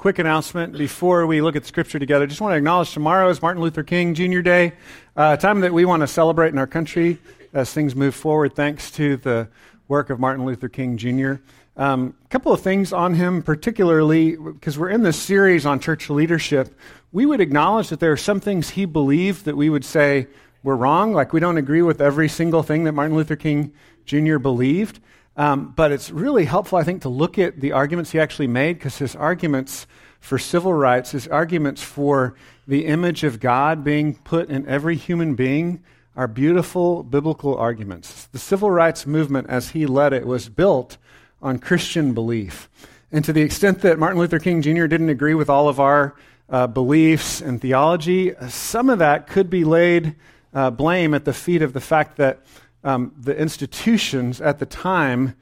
quick announcement before we look at Scripture together. Just want to acknowledge tomorrow is Martin Luther King Jr. Day, uh, a time that we want to celebrate in our country as things move forward, thanks to the work of Martin Luther King Jr. A um, couple of things on him, particularly because we're in this series on church leadership. We would acknowledge that there are some things he believed that we would say were wrong, like we don't agree with every single thing that Martin Luther King Jr. believed. Um, but it's really helpful, I think, to look at the arguments he actually made because his arguments for civil rights, his arguments for the image of God being put in every human being are beautiful biblical arguments. The civil rights movement, as he led it, was built on Christian belief. And to the extent that Martin Luther King Jr. didn't agree with all of our uh, beliefs and theology, some of that could be laid uh, blame at the feet of the fact that um, the institutions at the time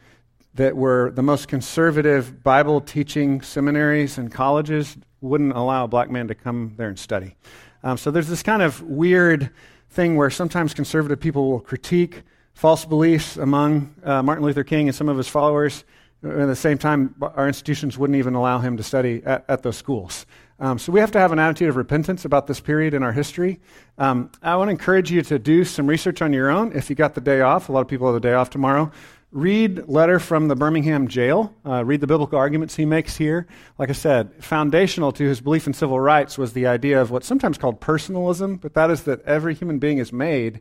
that were the most conservative Bible teaching seminaries and colleges wouldn't allow a black man to come there and study. Um, so there's this kind of weird thing where sometimes conservative people will critique false beliefs among uh, Martin Luther King and some of his followers. And At the same time, our institutions wouldn't even allow him to study at, at those schools. Um, so we have to have an attitude of repentance about this period in our history. Um, I want to encourage you to do some research on your own. If you got the day off, a lot of people have the day off tomorrow. Read letter from the Birmingham jail. Uh, read the biblical arguments he makes here. Like I said, foundational to his belief in civil rights was the idea of what's sometimes called personalism, but that is that every human being is made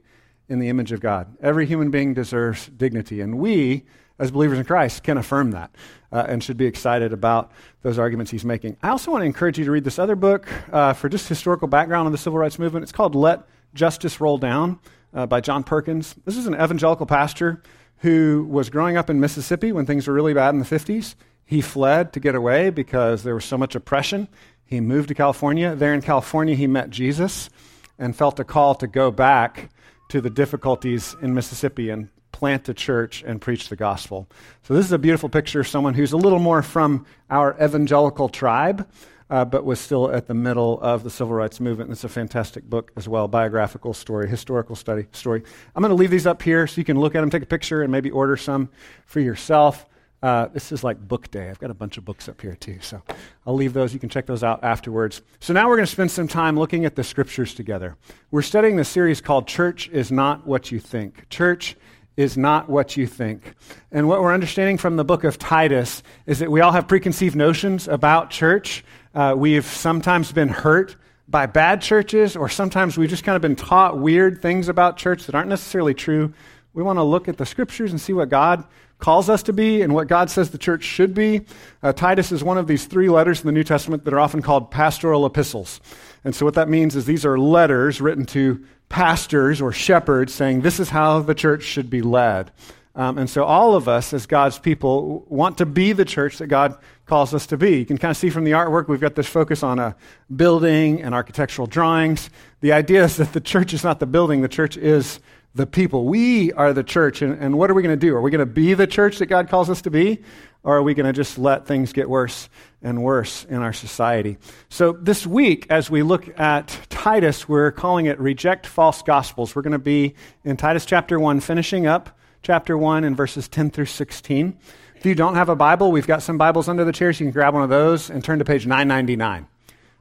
in the image of God. Every human being deserves dignity, and we as believers in Christ, can affirm that uh, and should be excited about those arguments he's making. I also want to encourage you to read this other book uh, for just historical background on the civil rights movement. It's called Let Justice Roll Down uh, by John Perkins. This is an evangelical pastor who was growing up in Mississippi when things were really bad in the 50s. He fled to get away because there was so much oppression. He moved to California. There in California, he met Jesus and felt a call to go back to the difficulties in Mississippi and plant a church and preach the gospel. So, this is a beautiful picture of someone who's a little more from our evangelical tribe, uh, but was still at the middle of the civil rights movement. It's a fantastic book as well, biographical story, historical study story. I'm going to leave these up here so you can look at them, take a picture, and maybe order some for yourself. Uh, this is like book day. I've got a bunch of books up here too, so I'll leave those. You can check those out afterwards. So now we're going to spend some time looking at the scriptures together. We're studying the series called Church is Not What You Think. Church is not what you think. And what we're understanding from the book of Titus is that we all have preconceived notions about church. Uh, we've sometimes been hurt by bad churches, or sometimes we've just kind of been taught weird things about church that aren't necessarily true. We want to look at the scriptures and see what God calls us to be and what God says the church should be. Uh, Titus is one of these three letters in the New Testament that are often called pastoral epistles. And so, what that means is these are letters written to pastors or shepherds saying, This is how the church should be led. Um, and so, all of us as God's people want to be the church that God calls us to be. You can kind of see from the artwork, we've got this focus on a building and architectural drawings. The idea is that the church is not the building, the church is the people. We are the church. And, and what are we going to do? Are we going to be the church that God calls us to be? Or are we going to just let things get worse and worse in our society? So, this week, as we look at Titus, we're calling it Reject False Gospels. We're going to be in Titus chapter 1, finishing up chapter 1 in verses 10 through 16. If you don't have a Bible, we've got some Bibles under the chairs. You can grab one of those and turn to page 999.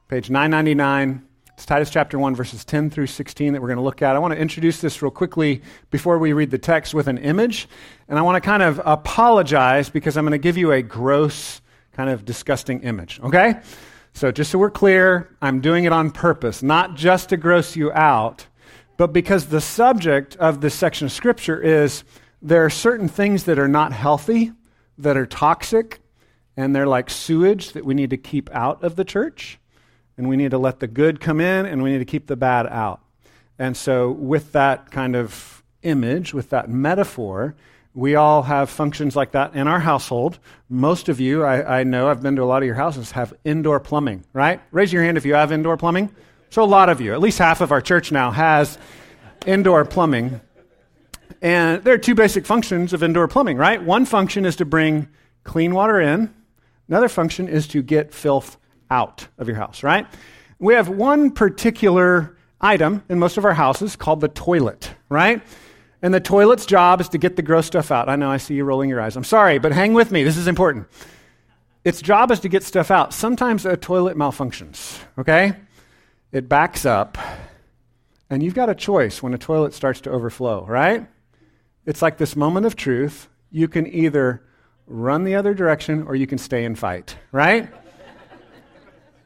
Page 999 it's Titus chapter 1, verses 10 through 16 that we're going to look at. I want to introduce this real quickly before we read the text with an image. And I want to kind of apologize because I'm going to give you a gross, kind of disgusting image, okay? So just so we're clear, I'm doing it on purpose, not just to gross you out, but because the subject of this section of Scripture is there are certain things that are not healthy, that are toxic, and they're like sewage that we need to keep out of the church and we need to let the good come in and we need to keep the bad out. And so, with that kind of image, with that metaphor, we all have functions like that in our household. Most of you, I, I, know, I've been to a lot of your houses, have indoor plumbing, right? Raise your hand if you have indoor plumbing. So, a lot of you, at least half of our church now, has indoor plumbing. And there are two basic functions of indoor plumbing, right? One function is to bring clean water in, another function is to get filth out of your house, right? We have one particular item in most of our houses called the toilet, right? And the toilet's job is to get the gross stuff out. I know, I see you rolling your eyes. I'm sorry, but hang with me. This is important. its job is to get stuff out. Sometimes a toilet malfunctions, okay? It backs up, and you've got a choice when a toilet starts to overflow, right? It's like this moment of truth. You can either run the other direction or you can stay and fight, right?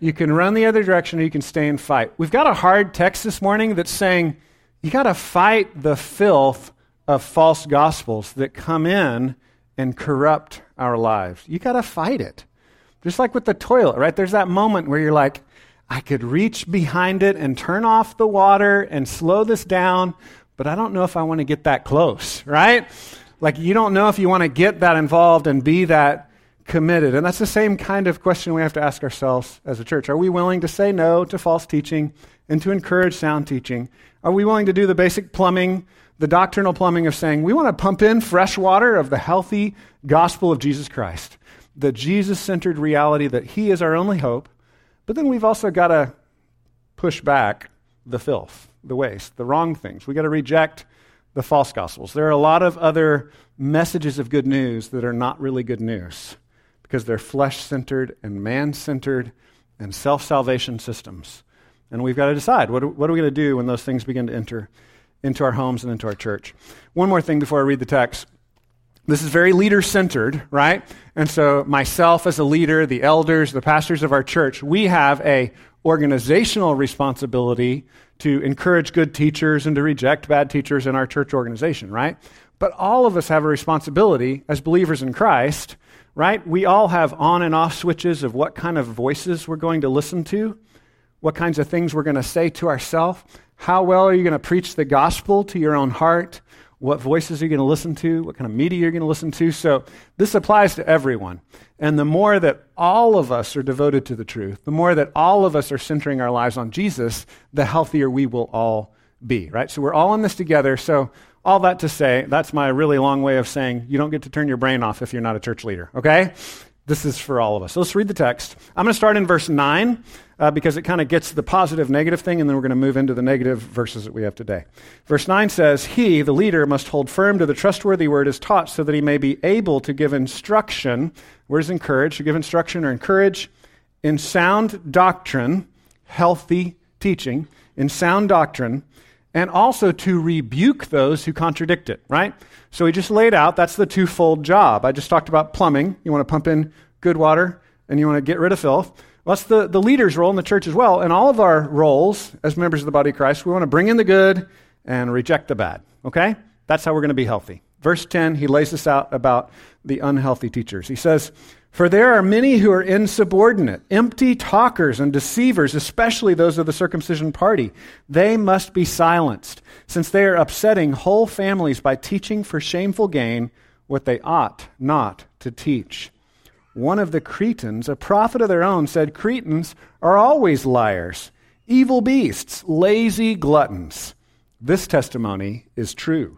You can run the other direction or you can stay and fight. We've got a hard text this morning that's saying you got to fight the filth of false gospels that come in and corrupt our lives. You got to fight it. Just like with the toilet, right? There's that moment where you're like, I could reach behind it and turn off the water and slow this down, but I don't know if I want to get that close, right? Like, you don't know if you want to get that involved and be that committed. And that's the same kind of question we have to ask ourselves as a church. Are we willing to say no to false teaching and to encourage sound teaching? Are we willing to do the basic plumbing, the doctrinal plumbing of saying we want to pump in fresh water of the healthy gospel of Jesus Christ, the Jesus centered reality that He is our only hope, but then we've also got to push back the filth, the waste, the wrong things. We've got to reject the false gospels. There are a lot of other messages of good news that are not really good news because they're flesh centered and man centered and self salvation systems. And we've got to decide what, what are we going to do when those things begin to enter into our homes and into our church. One more thing before I read the text. This is very leader centered, right? And so, myself as a leader, the elders, the pastors of our church, we have a organizational responsibility to encourage good teachers and to reject bad teachers in our church organization, right? But all of us have a responsibility as believers in Christ, right? We all have on and off switches of what kind of voices we're going to listen to, what kinds of things we're going to say to ourselves. How well are you going to preach the gospel to your own heart? What voices are you going to listen to? What kind of media you're going to listen to? So this applies to everyone. And the more that all of us are devoted to the truth, the more that all of us are centering our lives on Jesus, the healthier we will all be, right? So we're all in this together. So all that to say, that's my really long way of saying you don't get to turn your brain off if you're not a church leader, okay? This is for all of us. So let's read the text. I'm going to start in verse 9 uh, because it kind of gets the positive negative thing, and then we're going to move into the negative verses that we have today. Verse 9 says, He, the leader, must hold firm to the trustworthy word as taught so that he may be able to give instruction. Where's encourage? To give instruction or encourage in sound doctrine, healthy teaching, in sound doctrine, and also to rebuke those who contradict it, right? So he just laid out that's the twofold job. I just talked about plumbing. You want to pump in good water and you want to get rid of filth. Well, that's the, the leader's role in the church as well. And all of our roles as members of the body of Christ, we want to bring in the good and reject the bad, okay? That's how we're going to be healthy. Verse 10, he lays this out about the unhealthy teachers. He says, For there are many who are insubordinate, empty talkers and deceivers, especially those of the circumcision party. They must be silenced, since they are upsetting whole families by teaching for shameful gain what they ought not to teach. One of the Cretans, a prophet of their own, said, Cretans are always liars, evil beasts, lazy gluttons. This testimony is true.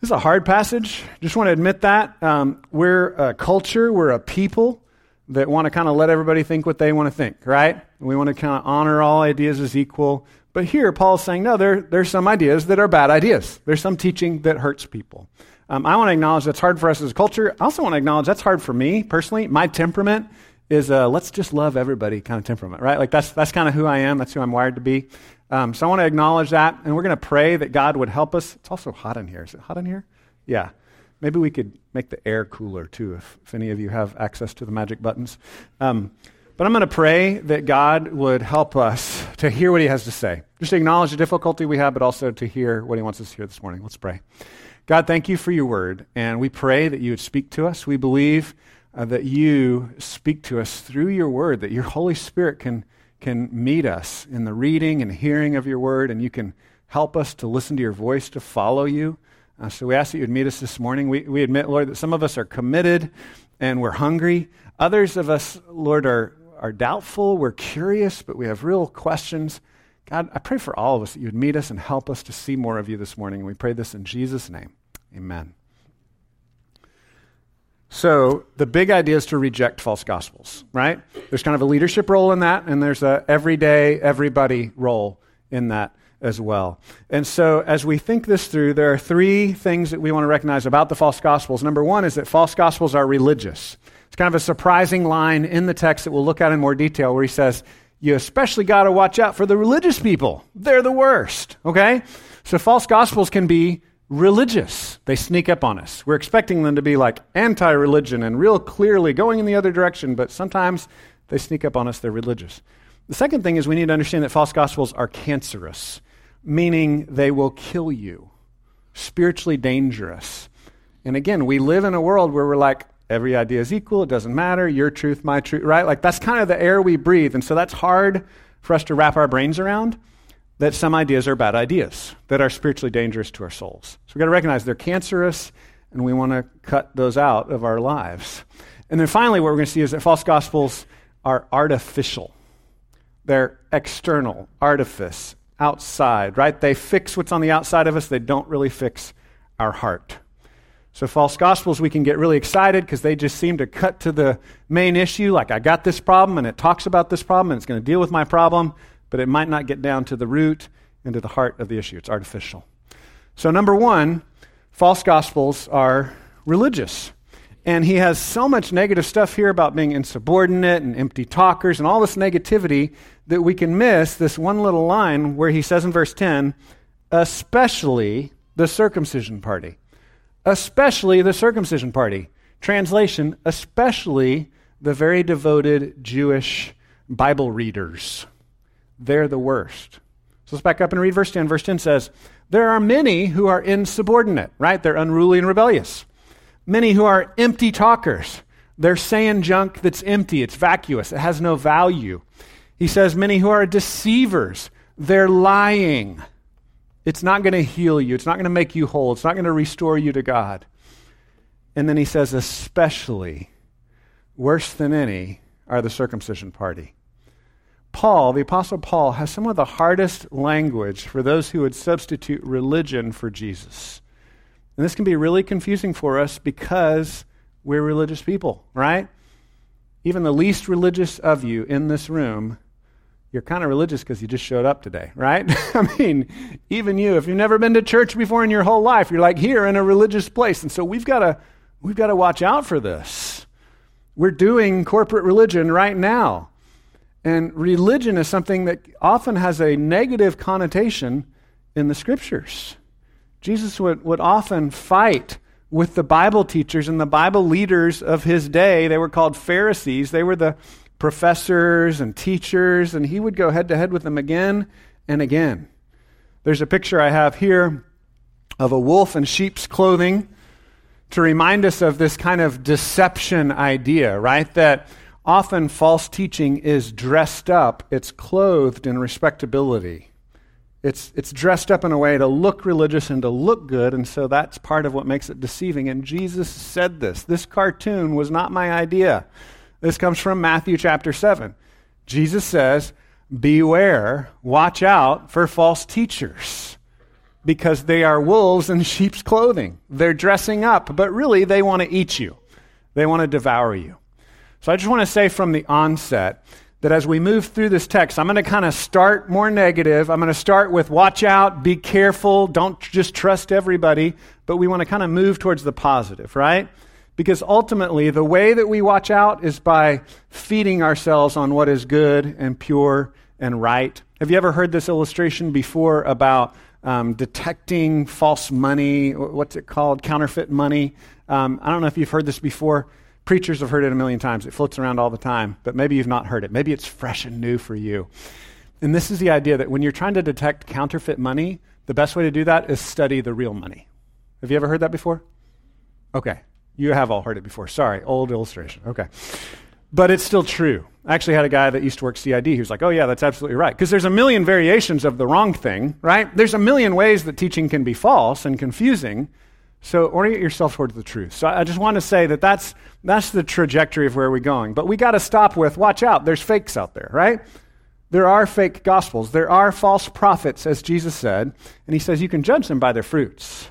This is a hard passage. Just want to admit that. Um, we're a culture, we're a people that want to kind of let everybody think what they want to think, right? We want to kind of honor all ideas as equal. But here, Paul's saying, no, there, there's some ideas that are bad ideas. There's some teaching that hurts people. Um, I want to acknowledge that's hard for us as a culture. I also want to acknowledge that's hard for me personally. My temperament is a let's just love everybody kind of temperament, right? Like that's, that's kind of who I am. That's who I'm wired to be. Um, so I want to acknowledge that, and we're going to pray that God would help us. It's also hot in here. Is it hot in here? Yeah. Maybe we could make the air cooler too, if, if any of you have access to the magic buttons. Um, but I'm going to pray that God would help us to hear what He has to say. Just to acknowledge the difficulty we have, but also to hear what He wants us to hear this morning. Let's pray. God, thank you for your word, and we pray that you would speak to us. We believe uh, that you speak to us through your word, that your Holy Spirit can can meet us in the reading and hearing of your word, and you can help us to listen to your voice, to follow you. Uh, so we ask that you would meet us this morning. We, we admit, Lord, that some of us are committed and we're hungry. Others of us, Lord, are, are doubtful, we're curious, but we have real questions. God, I pray for all of us that you would meet us and help us to see more of you this morning. And we pray this in Jesus' name. Amen. So, the big idea is to reject false gospels, right? There's kind of a leadership role in that, and there's a everyday, everybody role in that as well. And so, as we think this through, there are three things that we want to recognize about the false gospels. Number one is that false gospels are religious. It's kind of a surprising line in the text that we'll look at in more detail where he says, You especially got to watch out for the religious people. They're the worst, okay? So, false gospels can be religious. They sneak up on us. We're expecting them to be like anti religion and real clearly going in the other direction, but sometimes they sneak up on us. They're religious. The second thing is we need to understand that false gospels are cancerous meaning they will kill you, spiritually dangerous. And again, we live in a world where we're like, every idea is equal, it doesn't matter, your truth, my truth, right? Like that's kind of the air we breathe. And so that's hard for us to wrap our brains around that some ideas are bad ideas, that are spiritually dangerous to our souls. So we've got to recognize they're cancerous, and we want to cut those out of our lives. And then finally, what we're going to see is that false gospels are artificial. They're external, artifice, outside, right? They fix what's on the outside of us, they don't really fix our heart. So, false gospels, we can get really excited because they just seem to cut to the main issue. Like, I got this problem and it talks about this problem and it's going to deal with my problem, but it might not get down to the root and to the heart of the issue. It's artificial. So, number one, false gospels are religious. And he has so much negative stuff here about being insubordinate and empty talkers and all this negativity that we can miss this one little line where he says in verse 10, especially the circumcision party. Especially the circumcision party. Translation, especially the very devoted Jewish Bible readers. They're the worst. So let's back up and read verse 10. Verse 10 says, There are many who are insubordinate, right? They're unruly and rebellious many who are empty talkers. They're saying junk that's empty, it's vacuous, it has no value. He says, many who are deceivers. They're lying. It's not going to heal you, it's not going to make you whole, it's not going to restore you to God. And then he says, especially, worse than any, are the circumcision party. Paul, the Apostle Paul, has some of the hardest language for those who would substitute religion for Jesus. And this can be really confusing for us because we're religious people, right? Even the least religious of you in this room, you're kind of religious because you just showed up today, right? I mean, even you, if you've never been to church before in your whole life, you're like here in a religious place. And so we've got to we've got to watch out for this. We're doing corporate religion right now. And religion is something that often has a negative connotation in the scriptures. Jesus would, would often fight with the Bible teachers and the Bible leaders of his day. They were called Pharisees. They were the professors and teachers, and he would go head to head with them again and again. There's a picture I have here of a wolf in sheep's clothing to remind us of this kind of deception idea, right? That often false teaching is dressed up, it's clothed in respectability. It's, it's dressed up in a way to look religious and to look good, and so that's part of what makes it deceiving. And Jesus said this. This cartoon was not my idea. This comes from Matthew chapter 7. Jesus says, Beware, watch out for false teachers, because they are wolves in sheep's clothing. They're dressing up, but really they want to eat you, they want to devour you. So I just want to say from the onset, that as we move through this text, I'm going to kind of start more negative. I'm going to start with watch out, be careful, don't just trust everybody, but we want to kind of move towards the positive, right? Because ultimately, the way that we watch out is by feeding ourselves on what is good and pure and right. Have you ever heard this illustration before about um, detecting false money? What's it called? Counterfeit money. Um, I don't know if you've heard this before. Preachers have heard it a million times. It floats around all the time, but maybe you've not heard it. Maybe it's fresh and new for you. And this is the idea that when you're trying to detect counterfeit money, the best way to do that is study the real money. Have you ever heard that before? Okay. You have all heard it before. Sorry, old illustration. Okay. But it's still true. I actually had a guy that used to work CID who's like, oh, yeah, that's absolutely right. Because there's a million variations of the wrong thing, right? There's a million ways that teaching can be false and confusing. So orient yourself towards the truth. So I just want to say that that's, that's the trajectory of where we're going. But we got to stop with watch out, there's fakes out there, right? There are fake gospels. There are false prophets, as Jesus said. And he says you can judge them by their fruits.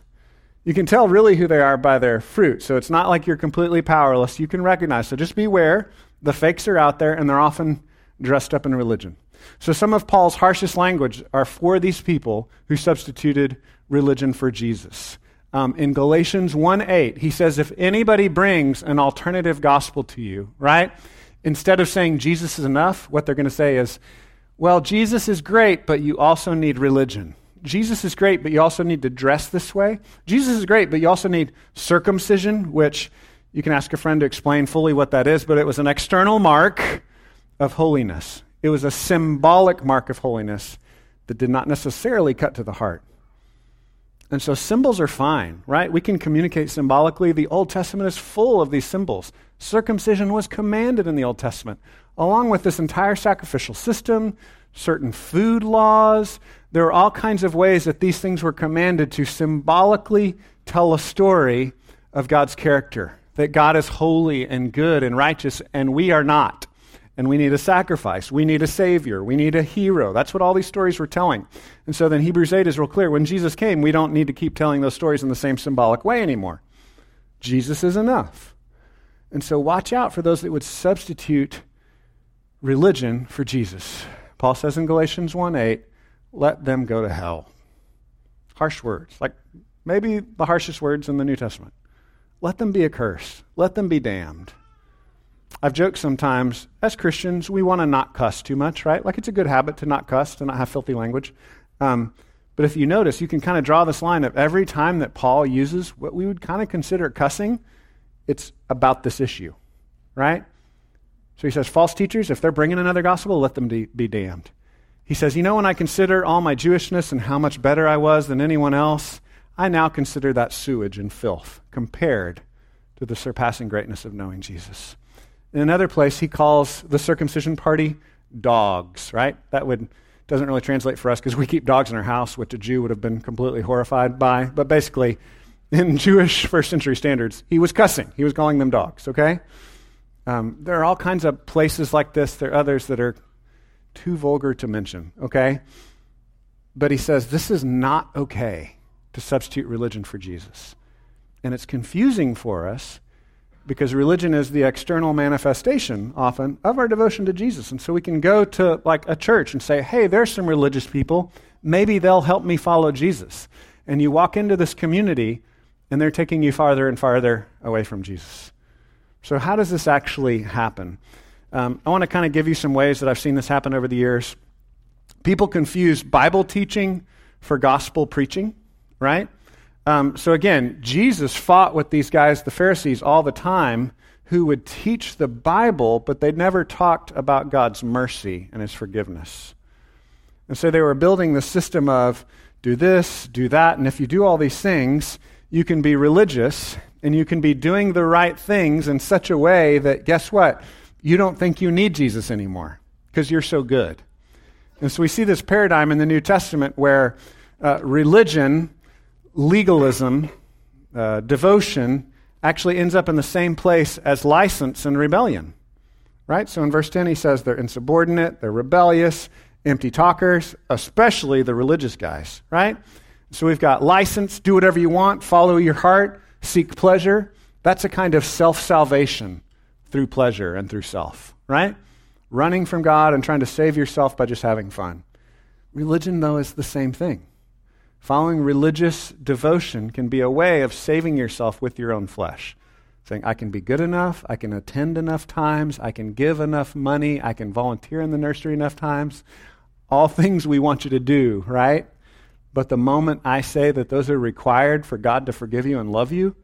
You can tell really who they are by their fruit. So it's not like you're completely powerless. You can recognize. So just beware. The fakes are out there, and they're often dressed up in religion. So some of Paul's harshest language are for these people who substituted religion for Jesus. Um, in Galatians 1 8, he says, If anybody brings an alternative gospel to you, right? Instead of saying Jesus is enough, what they're going to say is, Well, Jesus is great, but you also need religion. Jesus is great, but you also need to dress this way. Jesus is great, but you also need circumcision, which you can ask a friend to explain fully what that is, but it was an external mark of holiness. It was a symbolic mark of holiness that did not necessarily cut to the heart. And so symbols are fine, right? We can communicate symbolically. The Old Testament is full of these symbols. Circumcision was commanded in the Old Testament, along with this entire sacrificial system, certain food laws. There are all kinds of ways that these things were commanded to symbolically tell a story of God's character, that God is holy and good and righteous, and we are not and we need a sacrifice. We need a savior. We need a hero. That's what all these stories were telling. And so then Hebrews 8 is real clear. When Jesus came, we don't need to keep telling those stories in the same symbolic way anymore. Jesus is enough. And so watch out for those that would substitute religion for Jesus. Paul says in Galatians 1 8, let them go to hell. Harsh words, like maybe the harshest words in the New Testament. Let them be accursed. Let them be damned. I've joked sometimes, as Christians, we want to not cuss too much, right? Like it's a good habit to not cuss, to not have filthy language. Um, but if you notice, you can kind of draw this line of every time that Paul uses what we would kind of consider cussing, it's about this issue, right? So he says, false teachers, if they're bringing another gospel, let them de- be damned. He says, you know, when I consider all my Jewishness and how much better I was than anyone else, I now consider that sewage and filth compared to the surpassing greatness of knowing Jesus. In another place, he calls the circumcision party dogs, right? That would doesn't really translate for us because we keep dogs in our house, which a Jew would have been completely horrified by. But basically, in Jewish first century standards, he was cussing. He was calling them dogs, okay? Um, there are all kinds of places like this. There are others that are too vulgar to mention, okay? But he says this is not okay to substitute religion for Jesus. And it's confusing for us because religion is the external manifestation often of our devotion to Jesus. And so we can go to like a church and say, hey, there's some religious people. Maybe they'll help me follow Jesus. And you walk into this community and they're taking you farther and farther away from Jesus. So, how does this actually happen? Um, I want to kind of give you some ways that I've seen this happen over the years. People confuse Bible teaching for gospel preaching, right? Um, so again, Jesus fought with these guys, the Pharisees, all the time who would teach the Bible, but they never talked about God's mercy and his forgiveness. And so they were building the system of do this, do that, and if you do all these things, you can be religious and you can be doing the right things in such a way that, guess what? You don't think you need Jesus anymore because you're so good. And so we see this paradigm in the New Testament where uh, religion legalism, uh, devotion, actually ends up in the same place as license and rebellion. Right? So in verse 10, he says they're insubordinate, they're rebellious, empty talkers, especially the religious guys. Right? So we've got license, do whatever you want, follow your heart, seek pleasure. That's a kind of self salvation through pleasure and through self. Right? Running from God and trying to save yourself by just having fun. Religion, though, is the same thing. Following religious devotion can be a way of saving yourself with your own flesh. Saying, I can be good enough, I can attend enough times, I can give enough money, I can volunteer in the nursery enough times. All things we want you to do, right? But the moment I say that those are required for God to forgive you and love you,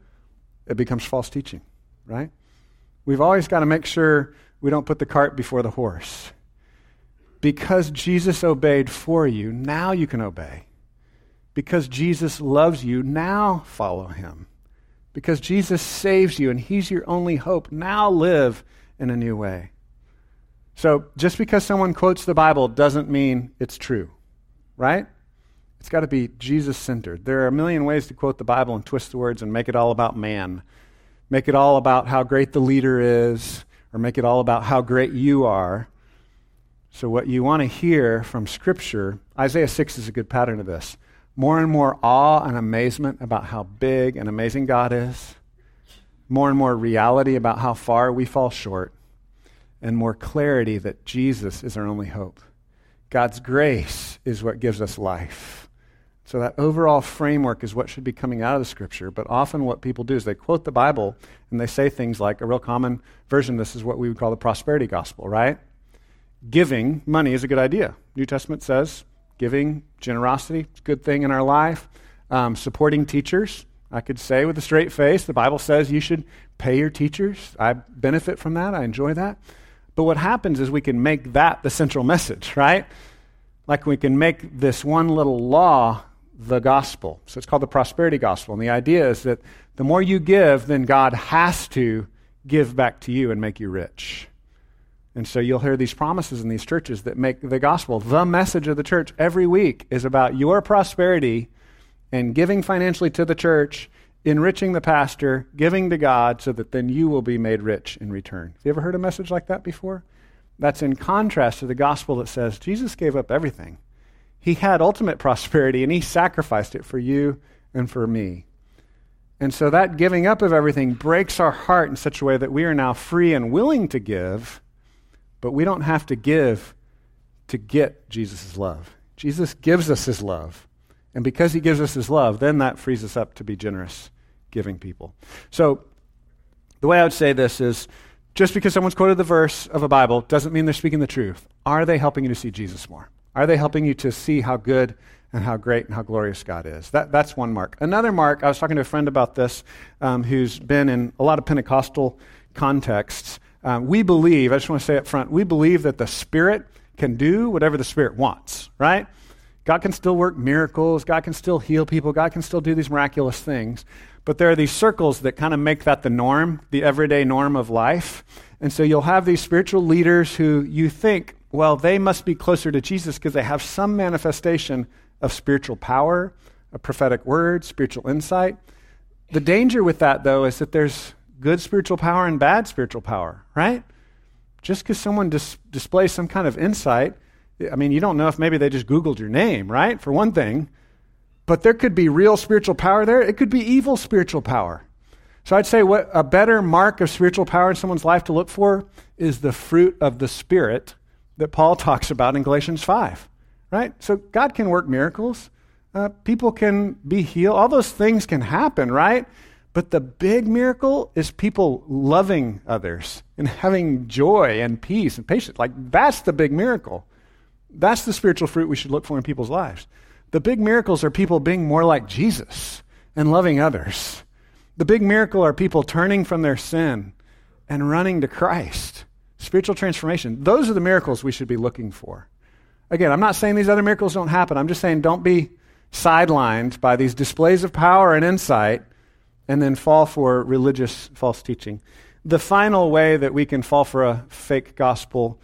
it becomes false teaching, right? We've always got to make sure we don't put the cart before the horse. Because Jesus obeyed for you, now you can obey. Because Jesus loves you, now follow him. Because Jesus saves you and he's your only hope, now live in a new way. So just because someone quotes the Bible doesn't mean it's true, right? It's got to be Jesus centered. There are a million ways to quote the Bible and twist the words and make it all about man. Make it all about how great the leader is, or make it all about how great you are. So, what you want to hear from Scripture, Isaiah 6 is a good pattern of this. More and more awe and amazement about how big and amazing God is. More and more reality about how far we fall short. And more clarity that Jesus is our only hope. God's grace is what gives us life. So, that overall framework is what should be coming out of the scripture. But often, what people do is they quote the Bible and they say things like a real common version of this is what we would call the prosperity gospel, right? Giving money is a good idea. New Testament says giving, generosity, is a good thing in our life. Um, supporting teachers, I could say with a straight face, the Bible says you should pay your teachers. I benefit from that, I enjoy that. But what happens is we can make that the central message, right? Like we can make this one little law the gospel. So it's called the prosperity gospel. And the idea is that the more you give, then God has to give back to you and make you rich. And so you'll hear these promises in these churches that make the gospel the message of the church every week is about your prosperity and giving financially to the church, enriching the pastor, giving to God so that then you will be made rich in return. Have you ever heard a message like that before? That's in contrast to the gospel that says Jesus gave up everything he had ultimate prosperity and he sacrificed it for you and for me. And so that giving up of everything breaks our heart in such a way that we are now free and willing to give, but we don't have to give to get Jesus' love. Jesus gives us his love. And because he gives us his love, then that frees us up to be generous, giving people. So the way I would say this is just because someone's quoted the verse of a Bible doesn't mean they're speaking the truth. Are they helping you to see Jesus more? Are they helping you to see how good and how great and how glorious God is? That, that's one mark. Another mark, I was talking to a friend about this um, who's been in a lot of Pentecostal contexts. Um, we believe, I just want to say up front, we believe that the Spirit can do whatever the Spirit wants, right? God can still work miracles. God can still heal people. God can still do these miraculous things. But there are these circles that kind of make that the norm, the everyday norm of life. And so you'll have these spiritual leaders who you think well, they must be closer to Jesus because they have some manifestation of spiritual power, a prophetic word, spiritual insight. The danger with that, though, is that there's good spiritual power and bad spiritual power, right? Just because someone dis- displays some kind of insight, I mean, you don't know if maybe they just Googled your name, right? For one thing. But there could be real spiritual power there, it could be evil spiritual power. So I'd say what a better mark of spiritual power in someone's life to look for is the fruit of the Spirit that Paul talks about in Galatians 5, right? So God can work miracles. Uh, people can be healed. All those things can happen, right? But the big miracle is people loving others and having joy and peace and patience. Like, that's the big miracle. That's the spiritual fruit we should look for in people's lives. The big miracles are people being more like Jesus and loving others. The big miracle are people turning from their sin and running to Christ spiritual transformation. Those are the miracles we should be looking for. Again, I'm not saying these other miracles don't happen. I'm just saying don't be sidelined by these displays of power and insight and then fall for religious false teaching. The final way that we can fall for a fake gospel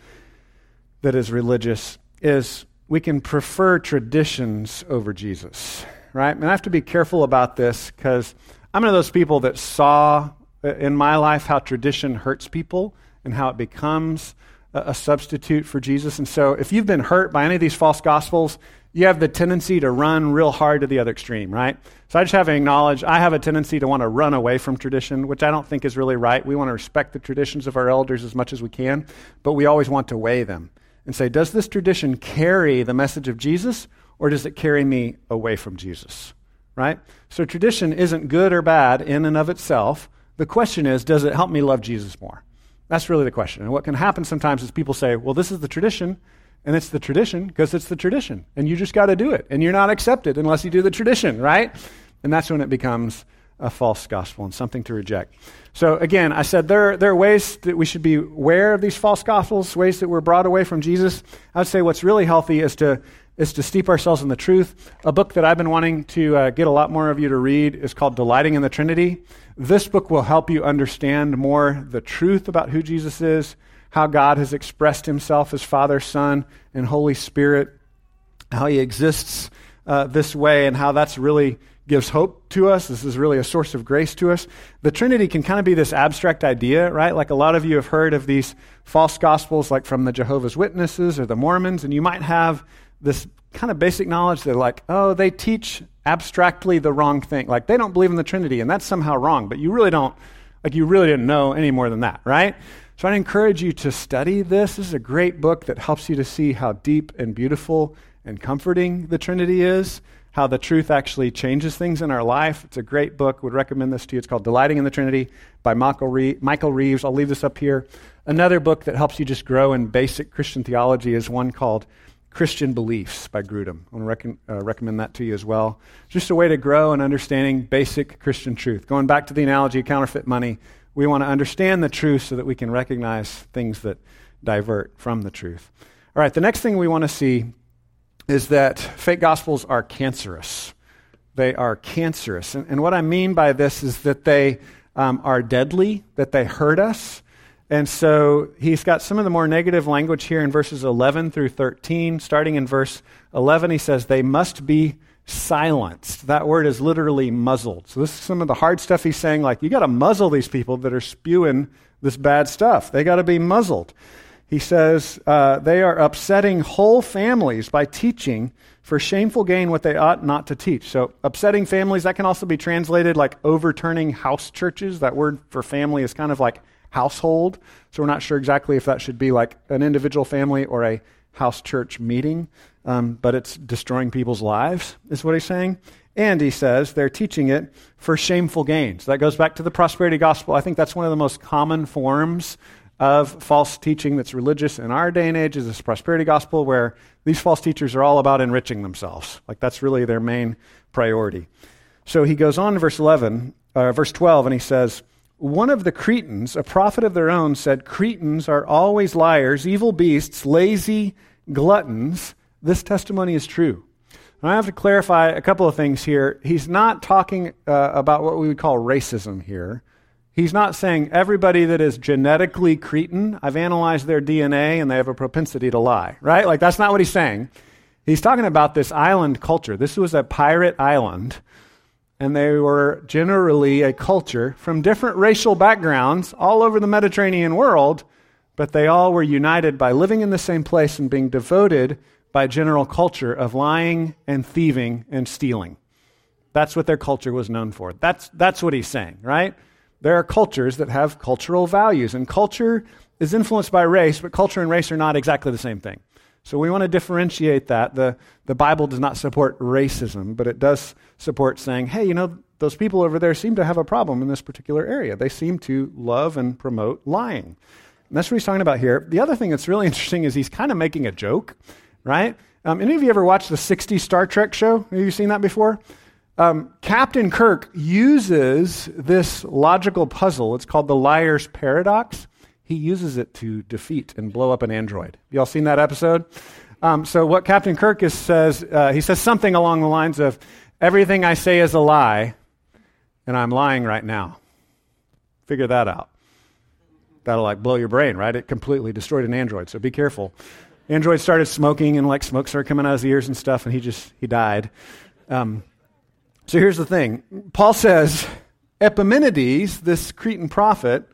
that is religious is we can prefer traditions over Jesus, right? And I have to be careful about this because I'm one of those people that saw uh, in my life how tradition hurts people and how it becomes a, a substitute for Jesus. And so, if you've been hurt by any of these false gospels, you have the tendency to run real hard to the other extreme, right? So I just have to acknowledge I have a tendency to want to run away from tradition, which I don't think is really right. We want to respect the traditions of our elders as much as we can, but we always want to weigh them and say, does this tradition carry the message of Jesus or does it carry me away from Jesus? Right? So tradition isn't good or bad in and of itself. The question is, does it help me love Jesus more? That's really the question. And what can happen sometimes is people say, well, this is the tradition, and it's the tradition because it's the tradition, and you just got to do it, and you're not accepted unless you do the tradition, right? And that's when it becomes a false gospel and something to reject. So, again, I said there, there are ways that we should be aware of these false gospels, ways that we're brought away from Jesus. I would say what's really healthy is to is to steep ourselves in the truth. A book that I've been wanting to uh, get a lot more of you to read is called Delighting in the Trinity. This book will help you understand more the truth about who Jesus is, how God has expressed himself as Father, Son, and Holy Spirit, how he exists uh, this way and how that's really gives hope to us. This is really a source of grace to us. The Trinity can kind of be this abstract idea, right? Like a lot of you have heard of these false gospels, like from the Jehovah's Witnesses or the Mormons, and you might have this kind of basic knowledge that, like, oh, they teach abstractly the wrong thing. Like, they don't believe in the Trinity, and that's somehow wrong, but you really don't, like, you really didn't know any more than that, right? So I encourage you to study this. This is a great book that helps you to see how deep and beautiful and comforting the Trinity is how the truth actually changes things in our life. It's a great book. Would recommend this to you. It's called Delighting in the Trinity by Michael, Reeves. I'll leave this up here. Another book that helps you just grow in basic Christian theology is one called Christian Beliefs by Grudem. I want to rec- uh, recommend that to you as well. Just a way to grow in understanding basic Christian truth. Going back to the analogy of counterfeit money, we want to understand the truth so that we can recognize things that divert from the truth. All right, the next thing we want to see is that fake gospels are cancerous. They are cancerous. And, and what I mean by this is that they um, are deadly, that they hurt us. And so he's got some of the more negative language here in verses 11 through 13. Starting in verse 11, he says, They must be silenced. That word is literally muzzled. So this is some of the hard stuff he's saying, like, you got to muzzle these people that are spewing this bad stuff. They got to be muzzled. He says uh, they are upsetting whole families by teaching for shameful gain what they ought not to teach. So, upsetting families, that can also be translated like overturning house churches. That word for family is kind of like household. So, we're not sure exactly if that should be like an individual family or a house church meeting, um, but it's destroying people's lives, is what he's saying. And he says they're teaching it for shameful gains. That goes back to the prosperity gospel. I think that's one of the most common forms of false teaching that's religious in our day and age is this prosperity gospel where these false teachers are all about enriching themselves. Like that's really their main priority. So he goes on to verse 11, uh, verse 12, and he says, One of the Cretans, a prophet of their own, said, Cretans are always liars, evil beasts, lazy gluttons. This testimony is true. And I have to clarify a couple of things here. He's not talking uh, about what we would call racism here. He's not saying everybody that is genetically Cretan, I've analyzed their DNA and they have a propensity to lie, right? Like, that's not what he's saying. He's talking about this island culture. This was a pirate island, and they were generally a culture from different racial backgrounds all over the Mediterranean world, but they all were united by living in the same place and being devoted by general culture of lying and thieving and stealing. That's what their culture was known for. That's, that's what he's saying, right? there are cultures that have cultural values, and culture is influenced by race, but culture and race are not exactly the same thing. So we want to differentiate that. The, the Bible does not support racism, but it does support saying, hey, you know, those people over there seem to have a problem in this particular area. They seem to love and promote lying. And that's what he's talking about here. The other thing that's really interesting is he's kind of making a joke, right? Um, any of you ever watched the 60s Star Trek show? Have you seen that before? Um, Captain Kirk uses this logical puzzle. It's called the liar's paradox. He uses it to defeat and blow up an android. Y'all seen that episode? Um, so what Captain Kirk is, says, uh, he says something along the lines of, "Everything I say is a lie, and I'm lying right now." Figure that out. That'll like blow your brain, right? It completely destroyed an android. So be careful. Android started smoking, and like smoke started coming out of his ears and stuff, and he just he died. Um, so here's the thing Paul says Epimenides, this Cretan prophet,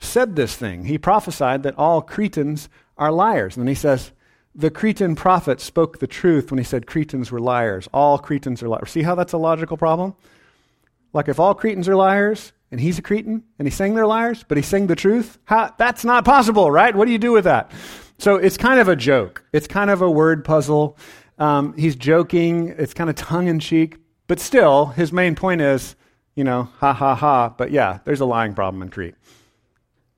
said this thing. He prophesied that all Cretans are liars. And then he says, the Cretan prophet spoke the truth when he said Cretans were liars. All Cretans are liars. See how that's a logical problem? Like if all Cretans are liars and he's a Cretan and he's saying they're liars, but he's saying the truth, how, that's not possible, right? What do you do with that? So it's kind of a joke. It's kind of a word puzzle. Um, he's joking. It's kind of tongue in cheek. But still, his main point is, you know, ha ha ha. But yeah, there's a lying problem in Crete.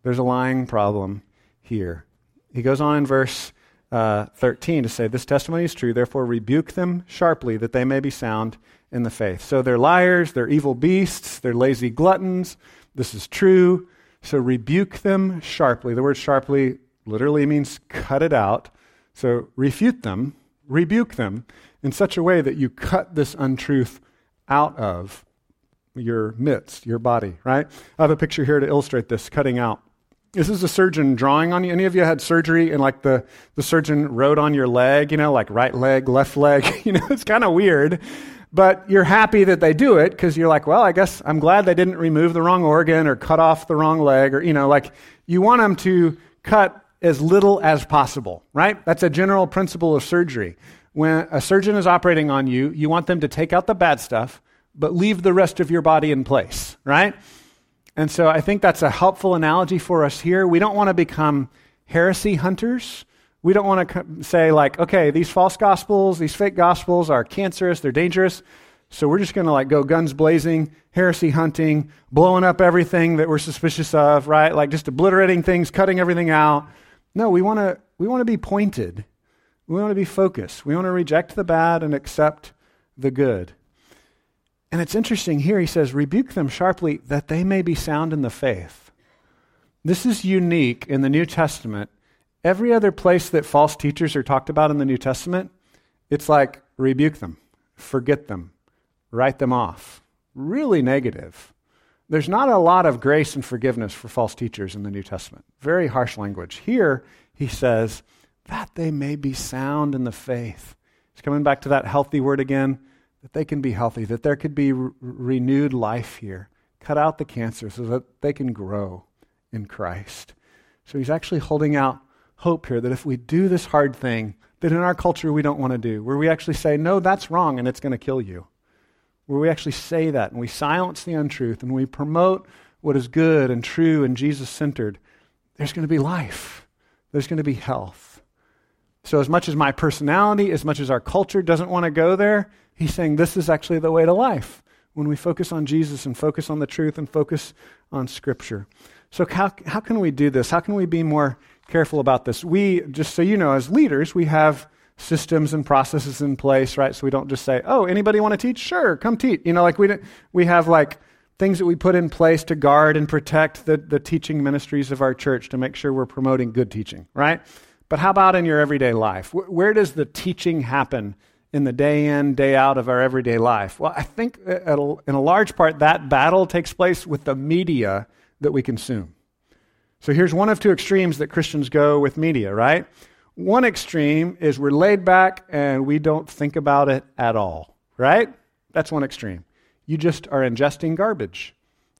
There's a lying problem here. He goes on in verse uh, 13 to say, This testimony is true, therefore rebuke them sharply that they may be sound in the faith. So they're liars, they're evil beasts, they're lazy gluttons. This is true. So rebuke them sharply. The word sharply literally means cut it out. So refute them, rebuke them in such a way that you cut this untruth out of your midst, your body, right? I have a picture here to illustrate this cutting out. This is a surgeon drawing on you. Any of you had surgery and like the, the surgeon wrote on your leg, you know, like right leg, left leg? you know, it's kind of weird. But you're happy that they do it because you're like, well, I guess I'm glad they didn't remove the wrong organ or cut off the wrong leg or, you know, like you want them to cut as little as possible, right? That's a general principle of surgery. When a surgeon is operating on you, you want them to take out the bad stuff, but leave the rest of your body in place, right? And so I think that's a helpful analogy for us here. We don't want to become heresy hunters. We don't want to say, like, okay, these false gospels, these fake gospels are cancerous, they're dangerous. So we're just going to like go guns blazing, heresy hunting, blowing up everything that we're suspicious of, right? Like just obliterating things, cutting everything out. No, we want to we want to be pointed. We want to be focused. We want to reject the bad and accept the good. And it's interesting here, he says, rebuke them sharply that they may be sound in the faith. This is unique in the New Testament. Every other place that false teachers are talked about in the New Testament, it's like rebuke them, forget them, write them off. Really negative. There's not a lot of grace and forgiveness for false teachers in the New Testament. Very harsh language. Here, he says, that they may be sound in the faith. He's coming back to that healthy word again that they can be healthy, that there could be re- renewed life here. Cut out the cancer so that they can grow in Christ. So he's actually holding out hope here that if we do this hard thing that in our culture we don't want to do, where we actually say, no, that's wrong and it's going to kill you, where we actually say that and we silence the untruth and we promote what is good and true and Jesus centered, there's going to be life. There's going to be health. So, as much as my personality, as much as our culture doesn't want to go there, He's saying this is actually the way to life when we focus on Jesus and focus on the truth and focus on Scripture. So, how, how can we do this? How can we be more careful about this? We, just so you know, as leaders, we have systems and processes in place, right? So we don't just say, oh, anybody want to teach? Sure, come teach. You know, like we, we have like things that we put in place to guard and protect the, the teaching ministries of our church to make sure we're promoting good teaching, right? But how about in your everyday life? Where does the teaching happen in the day in, day out of our everyday life? Well, I think uh, in a large part that battle takes place with the media that we consume. So here's one of two extremes that Christians go with media, right? One extreme is we're laid back and we don't think about it at all, right? That's one extreme. You just are ingesting garbage.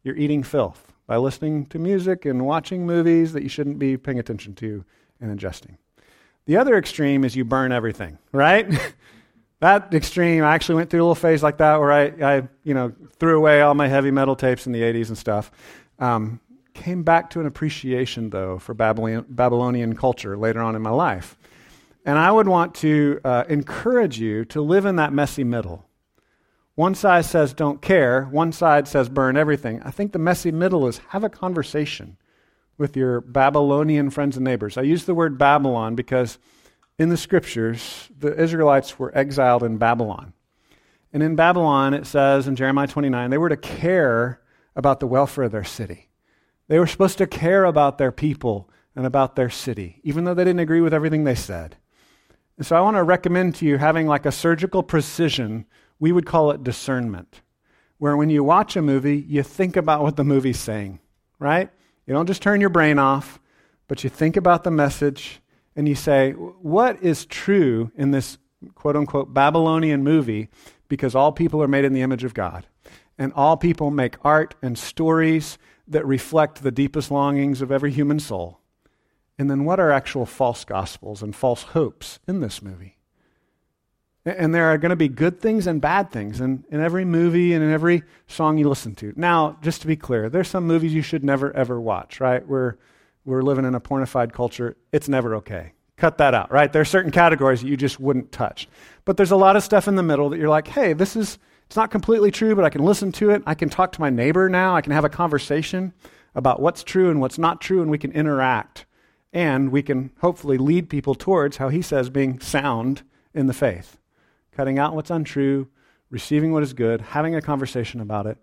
You're eating filth by listening to music and watching movies that you shouldn't be paying attention to and ingesting. The other extreme is you burn everything, right? that extreme, I actually went through a little phase like that where I, I you know, threw away all my heavy metal tapes in the 80s and stuff. Um, came back to an appreciation, though, for Babylonian, culture later on in my life. And I would want to uh, encourage you to live in that messy middle. One side says don't care, one side says burn everything. I think the messy middle is have a conversation with your Babylonian friends and neighbors. I use the word Babylon because in the scriptures, the Israelites were exiled in Babylon. And in Babylon, it says in Jeremiah 29, they were to care about the welfare of their city. They were supposed to care about their people and about their city, even though they didn't agree with everything they said. And so I want to recommend to you having like a surgical precision. We would call it discernment, where when you watch a movie, you think about what the movie's saying, right? You don't just turn your brain off, but you think about the message and you say, what is true in this quote unquote Babylonian movie because all people are made in the image of God. And all people make art and stories that reflect the deepest longings of every human soul. And then what are actual false gospels and false hopes in this movie? And there are going to be good things and bad things in, in every movie and in every song you listen to. Now, just to be clear, there's some movies you should never ever watch, right? We're, we're living in a pornified culture. It's never okay. Cut that out, right? There are certain categories that you just wouldn't touch. But there's a lot of stuff in the middle that you're like, hey, this is, it's not completely true, but I can listen to it. I can talk to my neighbor now. I can have a conversation about what's true and what's not true, and we can interact. And we can hopefully lead people towards how he says being sound in the faith cutting out what's untrue, receiving what is good, having a conversation about it.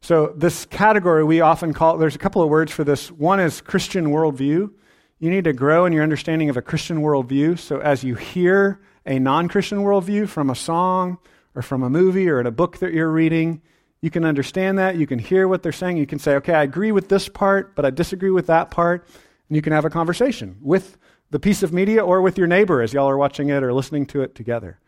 So, this category we often call, there's a couple of words for this. One is Christian worldview. You need to grow in your understanding of a Christian worldview. So, as you hear a non Christian worldview from a song or from a movie or in a book that you're reading, You can understand that. You can hear what they're saying. You can say, okay, I agree with this part, but I disagree with that part. And you can have a conversation with the piece of media or with your neighbor as y'all are watching it or listening to it together.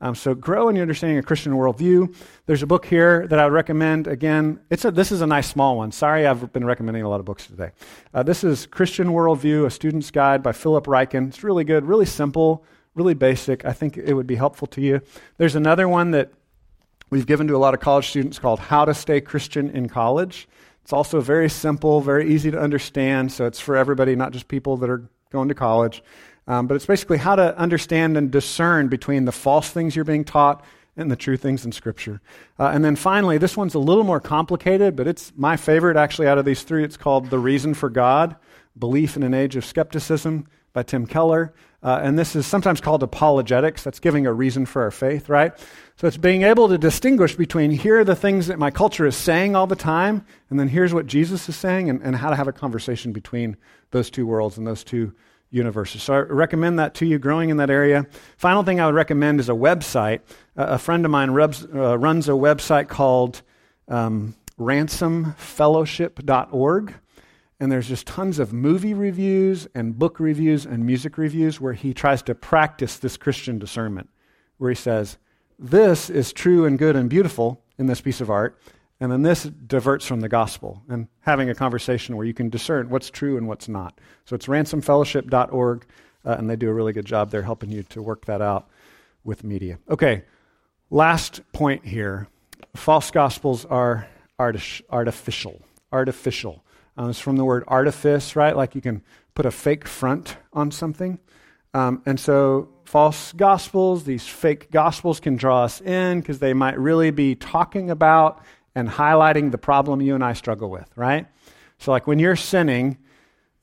Um, so grow in your understanding of Christian worldview. There's a book here that I would recommend. Again, it's a, this is a nice small one. Sorry, I've been recommending a lot of books today. Uh, this is Christian Worldview, a student's guide by Philip Ryken. It's really good, really simple, really basic. I think it would be helpful to you. There's another one that we've given to a lot of college students called How to Stay Christian in College. It's also very simple, very easy to understand. So it's for everybody, not just people that are going to college. Um, but it's basically how to understand and discern between the false things you're being taught and the true things in Scripture. Uh, and then finally, this one's a little more complicated, but it's my favorite actually out of these three. It's called The Reason for God Belief in an Age of Skepticism by Tim Keller. Uh, and this is sometimes called apologetics. That's giving a reason for our faith, right? So it's being able to distinguish between here are the things that my culture is saying all the time, and then here's what Jesus is saying, and, and how to have a conversation between those two worlds and those two universes. So I recommend that to you, growing in that area. Final thing I would recommend is a website. Uh, a friend of mine rubs, uh, runs a website called um, ransomfellowship.org. And there's just tons of movie reviews and book reviews and music reviews where he tries to practice this Christian discernment, where he says, This is true and good and beautiful in this piece of art, and then this diverts from the gospel and having a conversation where you can discern what's true and what's not. So it's ransomfellowship.org, uh, and they do a really good job there helping you to work that out with media. Okay, last point here false gospels are arti- artificial. Artificial. Uh, it's from the word artifice, right? Like you can put a fake front on something. Um, and so, false gospels, these fake gospels can draw us in because they might really be talking about and highlighting the problem you and I struggle with, right? So, like when you're sinning,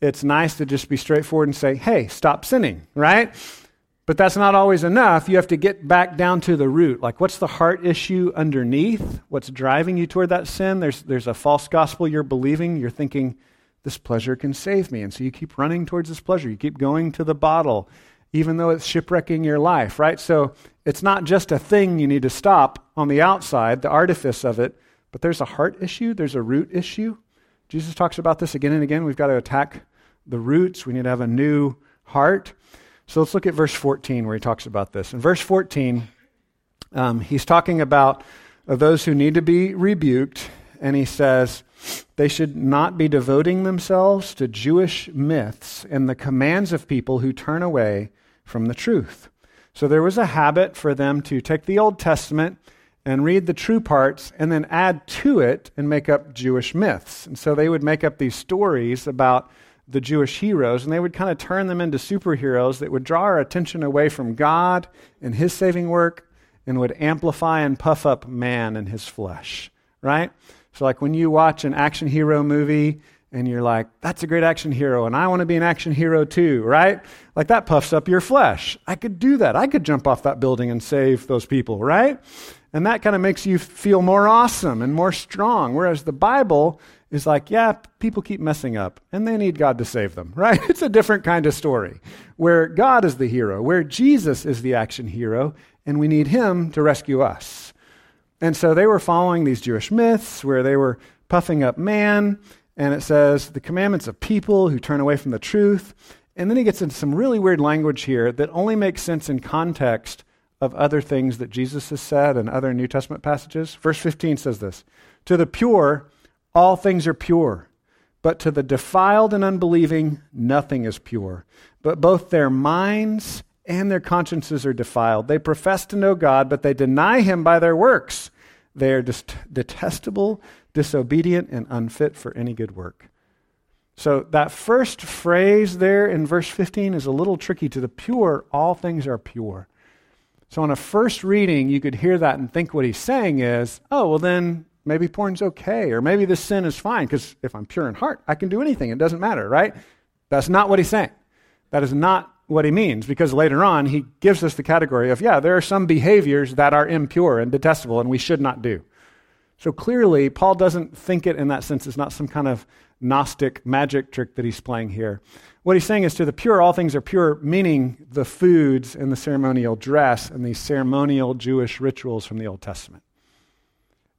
it's nice to just be straightforward and say, hey, stop sinning, right? But that's not always enough. You have to get back down to the root. Like, what's the heart issue underneath? What's driving you toward that sin? There's, there's a false gospel you're believing. You're thinking, this pleasure can save me. And so you keep running towards this pleasure. You keep going to the bottle, even though it's shipwrecking your life, right? So it's not just a thing you need to stop on the outside, the artifice of it, but there's a heart issue, there's a root issue. Jesus talks about this again and again. We've got to attack the roots. We need to have a new heart. So let's look at verse 14 where he talks about this. In verse 14, um, he's talking about those who need to be rebuked, and he says they should not be devoting themselves to Jewish myths and the commands of people who turn away from the truth. So there was a habit for them to take the Old Testament and read the true parts and then add to it and make up Jewish myths. And so they would make up these stories about the Jewish heroes and they would kind of turn them into superheroes that would draw our attention away from God and his saving work and would amplify and puff up man and his flesh, right? So, like when you watch an action hero movie and you're like, that's a great action hero, and I want to be an action hero too, right? Like that puffs up your flesh. I could do that. I could jump off that building and save those people, right? And that kind of makes you feel more awesome and more strong. Whereas the Bible is like, yeah, people keep messing up and they need God to save them, right? It's a different kind of story where God is the hero, where Jesus is the action hero, and we need him to rescue us. And so they were following these Jewish myths where they were puffing up man, and it says the commandments of people who turn away from the truth. And then he gets into some really weird language here that only makes sense in context of other things that Jesus has said and other New Testament passages. Verse 15 says this To the pure, all things are pure, but to the defiled and unbelieving, nothing is pure. But both their minds and their consciences are defiled. They profess to know God, but they deny him by their works. They are detestable, disobedient, and unfit for any good work. So, that first phrase there in verse 15 is a little tricky. To the pure, all things are pure. So, on a first reading, you could hear that and think what he's saying is, oh, well, then maybe porn's okay, or maybe this sin is fine, because if I'm pure in heart, I can do anything. It doesn't matter, right? That's not what he's saying. That is not what he means, because later on, he gives us the category of, yeah, there are some behaviors that are impure and detestable, and we should not do. So clearly, Paul doesn't think it in that sense. It's not some kind of Gnostic magic trick that he's playing here. What he's saying is to the pure, all things are pure, meaning the foods and the ceremonial dress and the ceremonial Jewish rituals from the Old Testament.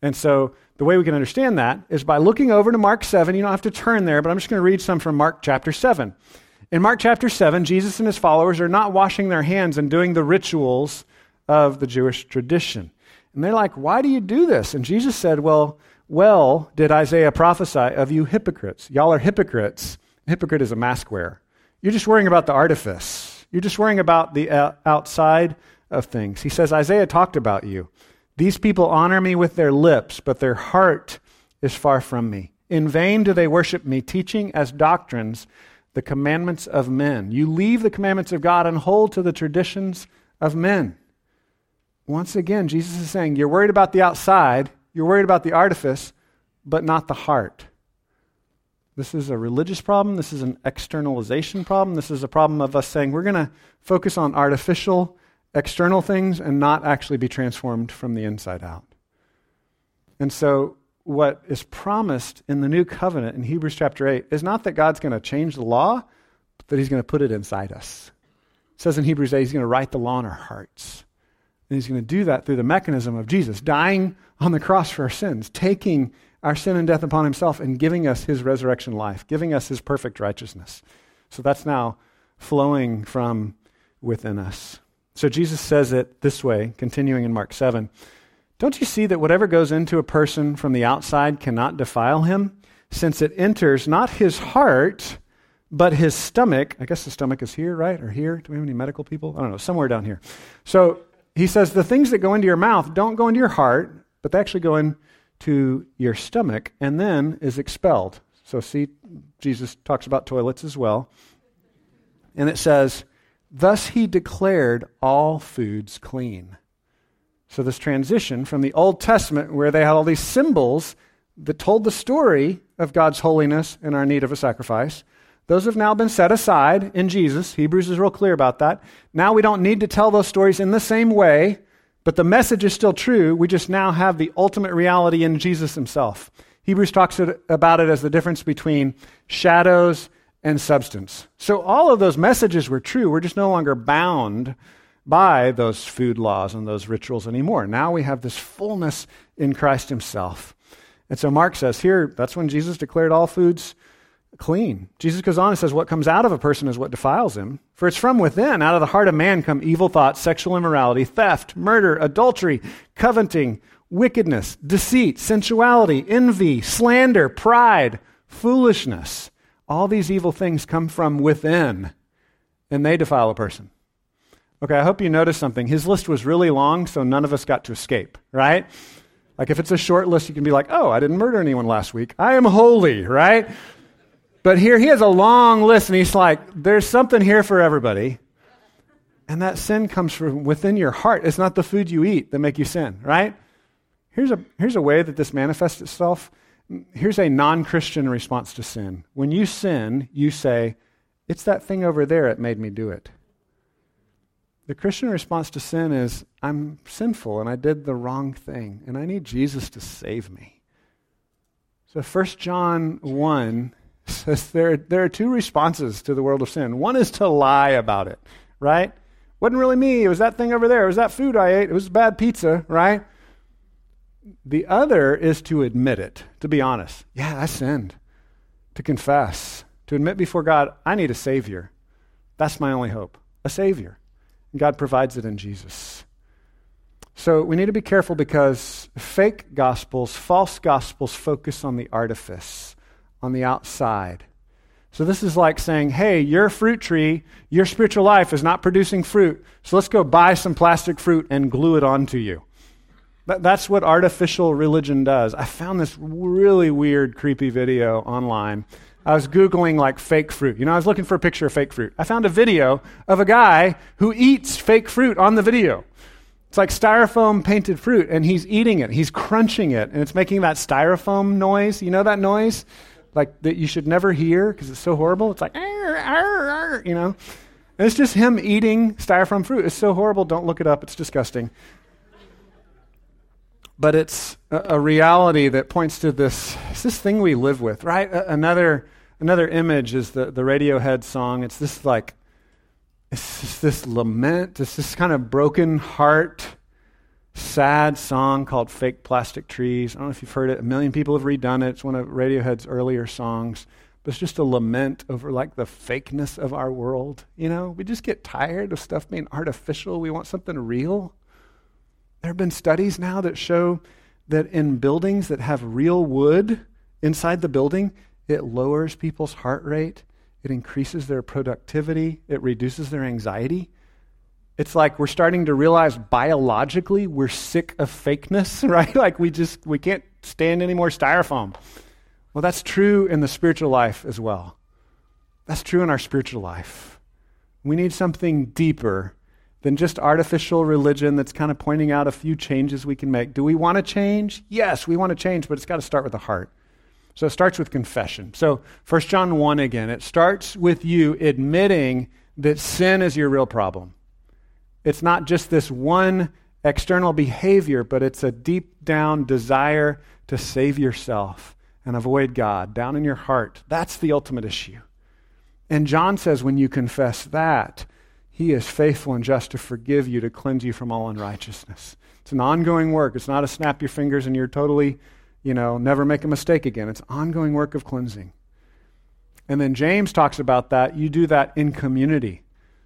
And so the way we can understand that is by looking over to Mark 7. You don't have to turn there, but I'm just going to read some from Mark chapter 7. In Mark chapter 7, Jesus and his followers are not washing their hands and doing the rituals of the Jewish tradition. And they're like, Why do you do this? And Jesus said, Well, well did Isaiah prophesy of you hypocrites. Y'all are hypocrites. hypocrite is a mask wearer. You're just worrying about the artifice, you're just worrying about the uh, outside of things. He says, Isaiah talked about you. These people honor me with their lips, but their heart is far from me. In vain do they worship me, teaching as doctrines the commandments of men. You leave the commandments of God and hold to the traditions of men. Once again, Jesus is saying, You're worried about the outside, you're worried about the artifice, but not the heart. This is a religious problem. This is an externalization problem. This is a problem of us saying we're going to focus on artificial, external things and not actually be transformed from the inside out. And so what is promised in the new covenant in Hebrews chapter 8 is not that God's going to change the law, but that he's going to put it inside us. It says in Hebrews 8, he's going to write the law in our hearts. And he's going to do that through the mechanism of Jesus dying on the cross for our sins, taking our sin and death upon himself and giving us his resurrection life, giving us his perfect righteousness. So that's now flowing from within us. So Jesus says it this way, continuing in Mark 7. Don't you see that whatever goes into a person from the outside cannot defile him, since it enters not his heart, but his stomach? I guess the stomach is here, right? Or here? Do we have any medical people? I don't know, somewhere down here. So he says the things that go into your mouth don't go into your heart, but they actually go into your stomach and then is expelled. So, see, Jesus talks about toilets as well. And it says, Thus he declared all foods clean. So, this transition from the Old Testament, where they had all these symbols that told the story of God's holiness and our need of a sacrifice, those have now been set aside in Jesus. Hebrews is real clear about that. Now we don't need to tell those stories in the same way, but the message is still true. We just now have the ultimate reality in Jesus himself. Hebrews talks about it as the difference between shadows and substance. So all of those messages were true. We're just no longer bound by those food laws and those rituals anymore. Now we have this fullness in Christ himself. And so Mark says here, that's when Jesus declared all foods clean. Jesus goes on and says, What comes out of a person is what defiles him. For it's from within, out of the heart of man, come evil thoughts, sexual immorality, theft, murder, adultery, coveting, wickedness, deceit, sensuality, envy, slander, pride, foolishness. All these evil things come from within, and they defile a person. Okay, I hope you noticed something. His list was really long, so none of us got to escape, right? Like if it's a short list, you can be like, oh, I didn't murder anyone last week. I am holy, right? But here he has a long list, and he's like, there's something here for everybody. And that sin comes from within your heart. It's not the food you eat that make you sin, right? Here's a, here's a way that this manifests itself. Here's a non Christian response to sin. When you sin, you say, It's that thing over there that made me do it. The Christian response to sin is, I'm sinful and I did the wrong thing, and I need Jesus to save me. So 1 John 1 says there, there are two responses to the world of sin. One is to lie about it, right? Wasn't really me. It was that thing over there. It was that food I ate. It was bad pizza, right? The other is to admit it, to be honest. Yeah, I sinned. To confess, to admit before God, I need a Savior. That's my only hope, a Savior. And God provides it in Jesus. So we need to be careful because fake gospels, false gospels, focus on the artifice on the outside. So this is like saying, hey, your fruit tree, your spiritual life is not producing fruit, so let's go buy some plastic fruit and glue it onto you. That's what artificial religion does. I found this really weird, creepy video online. I was Googling like fake fruit. You know, I was looking for a picture of fake fruit. I found a video of a guy who eats fake fruit on the video. It's like styrofoam painted fruit, and he's eating it. He's crunching it, and it's making that styrofoam noise. You know that noise? like that you should never hear because it's so horrible. It's like, arr, arr, arr, you know. And it's just him eating styrofoam fruit. It's so horrible. Don't look it up. It's disgusting. But it's a, a reality that points to this, this thing we live with, right? A, another, another image is the, the Radiohead song. It's this like, it's this lament. It's this kind of broken heart sad song called Fake Plastic Trees. I don't know if you've heard it. A million people have redone it. It's one of Radiohead's earlier songs. But it's just a lament over like the fakeness of our world. You know, we just get tired of stuff being artificial. We want something real. There have been studies now that show that in buildings that have real wood inside the building, it lowers people's heart rate, it increases their productivity, it reduces their anxiety. It's like we're starting to realize biologically we're sick of fakeness, right? like we just we can't stand any more styrofoam. Well, that's true in the spiritual life as well. That's true in our spiritual life. We need something deeper than just artificial religion that's kind of pointing out a few changes we can make. Do we want to change? Yes, we want to change, but it's got to start with the heart. So it starts with confession. So 1 John 1 again, it starts with you admitting that sin is your real problem. It's not just this one external behavior, but it's a deep down desire to save yourself and avoid God down in your heart. That's the ultimate issue. And John says when you confess that, he is faithful and just to forgive you, to cleanse you from all unrighteousness. It's an ongoing work. It's not a snap your fingers and you're totally, you know, never make a mistake again. It's ongoing work of cleansing. And then James talks about that. You do that in community.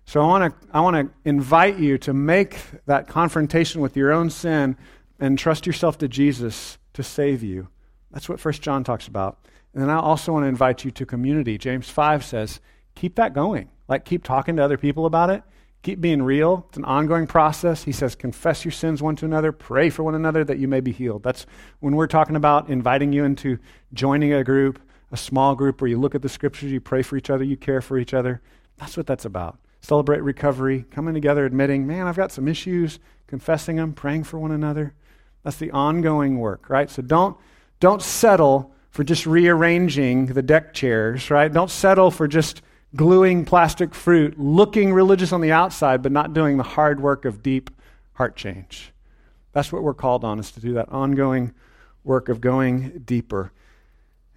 So I want to I want to invite you to make that confrontation with your own sin and trust yourself to Jesus to save you. That's what First John talks about. And then I also want to invite you to community. James 5 says, keep that going. Like keep talking to other people about it. Keep being real. It's an ongoing process. He says, confess your sins one to another, pray for one another that you may be healed. That's when we're talking about inviting you into joining a group, a small group where you look at the scriptures, you pray for each other, you care for each other. That's what that's about celebrate recovery, coming together, admitting, man, I've got some issues, confessing them, praying for one another. That's the ongoing work, right? So don't, don't settle for just rearranging the deck chairs, right? Don't settle for just gluing plastic fruit, looking religious on the outside, but not doing the hard work of deep heart change. That's what we're called on, is to do that ongoing work of going deeper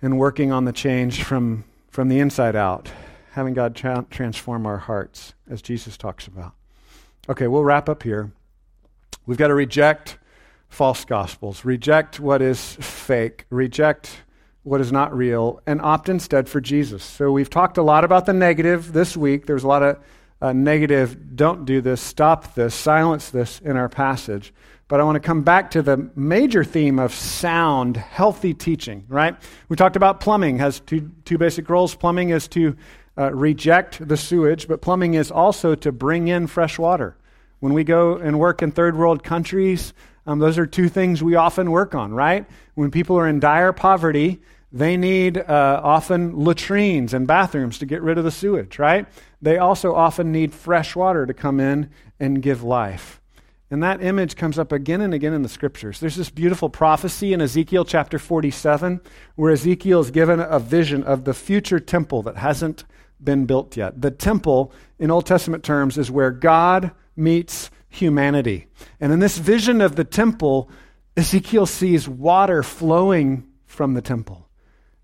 and working on the change from, from the inside out having God tra- transform our hearts, as Jesus talks about. Okay, we'll wrap up here. We've got to reject false gospels, reject what is fake, reject what is not real, and opt instead for Jesus. So we've talked a lot about the negative this week. There's a lot of uh, negative, don't do this, stop this, silence this in our passage. But I want to come back to the major theme of sound, healthy teaching, right? We talked about plumbing has two, two basic roles. Plumbing is to uh, reject the sewage, but plumbing is also to bring in fresh water. When we go and work in third world countries, um, those are two things we often work on, right? When people are in dire poverty, they need uh, often latrines and bathrooms to get rid of the sewage, right? They also often need fresh water to come in and give life. And that image comes up again and again in the scriptures. There's this beautiful prophecy in Ezekiel chapter 47 where Ezekiel is given a vision of the future temple that hasn't been built yet. The temple, in Old Testament terms, is where God meets humanity. And in this vision of the temple, Ezekiel sees water flowing from the temple.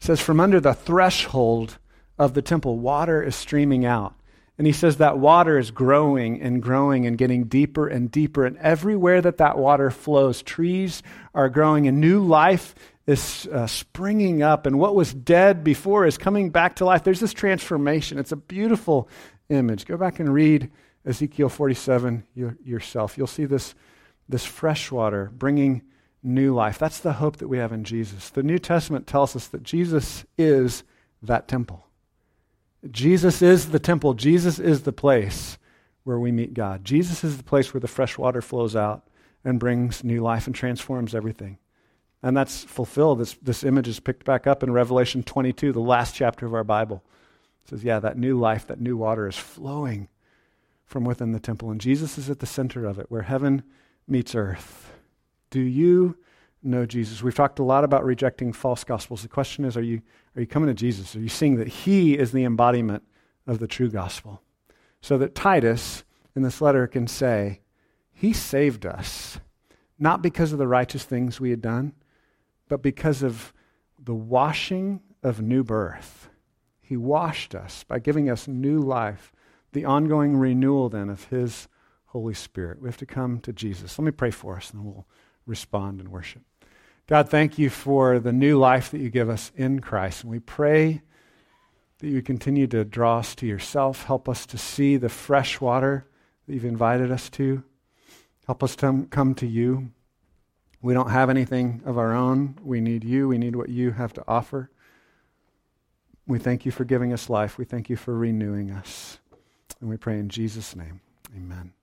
Says, from under the threshold of the temple, water is streaming out. And he says that water is growing and growing and getting deeper and deeper. And everywhere that that water flows, trees are growing and new life is uh, springing up, and what was dead before is coming back to life. There's this transformation. It's a beautiful image. Go back and read Ezekiel 47 yourself. You'll see this, this fresh water bringing new life. That's the hope that we have in Jesus. The New Testament tells us that Jesus is that temple. Jesus is the temple. Jesus is the place where we meet God. Jesus is the place where the fresh water flows out and brings new life and transforms everything. And that's fulfilled. This, this image is picked back up in Revelation 22, the last chapter of our Bible. It says, yeah, that new life, that new water is flowing from within the temple. And Jesus is at the center of it, where heaven meets earth. Do you know Jesus? We've talked a lot about rejecting false gospels. The question is, are you, are you coming to Jesus? Are you seeing that he is the embodiment of the true gospel? So that Titus, in this letter, can say, he saved us, not because of the righteous things we had done, but because of the washing of new birth. He washed us by giving us new life, the ongoing renewal then of His Holy Spirit. We have to come to Jesus. Let me pray for us, and we'll respond and worship. God, thank you for the new life that you give us in Christ. And we pray that you continue to draw us to yourself. Help us to see the fresh water that you've invited us to. Help us to come to you. We don't have anything of our own. We need you. We need what you have to offer. We thank you for giving us life. We thank you for renewing us. And we pray in Jesus' name. Amen.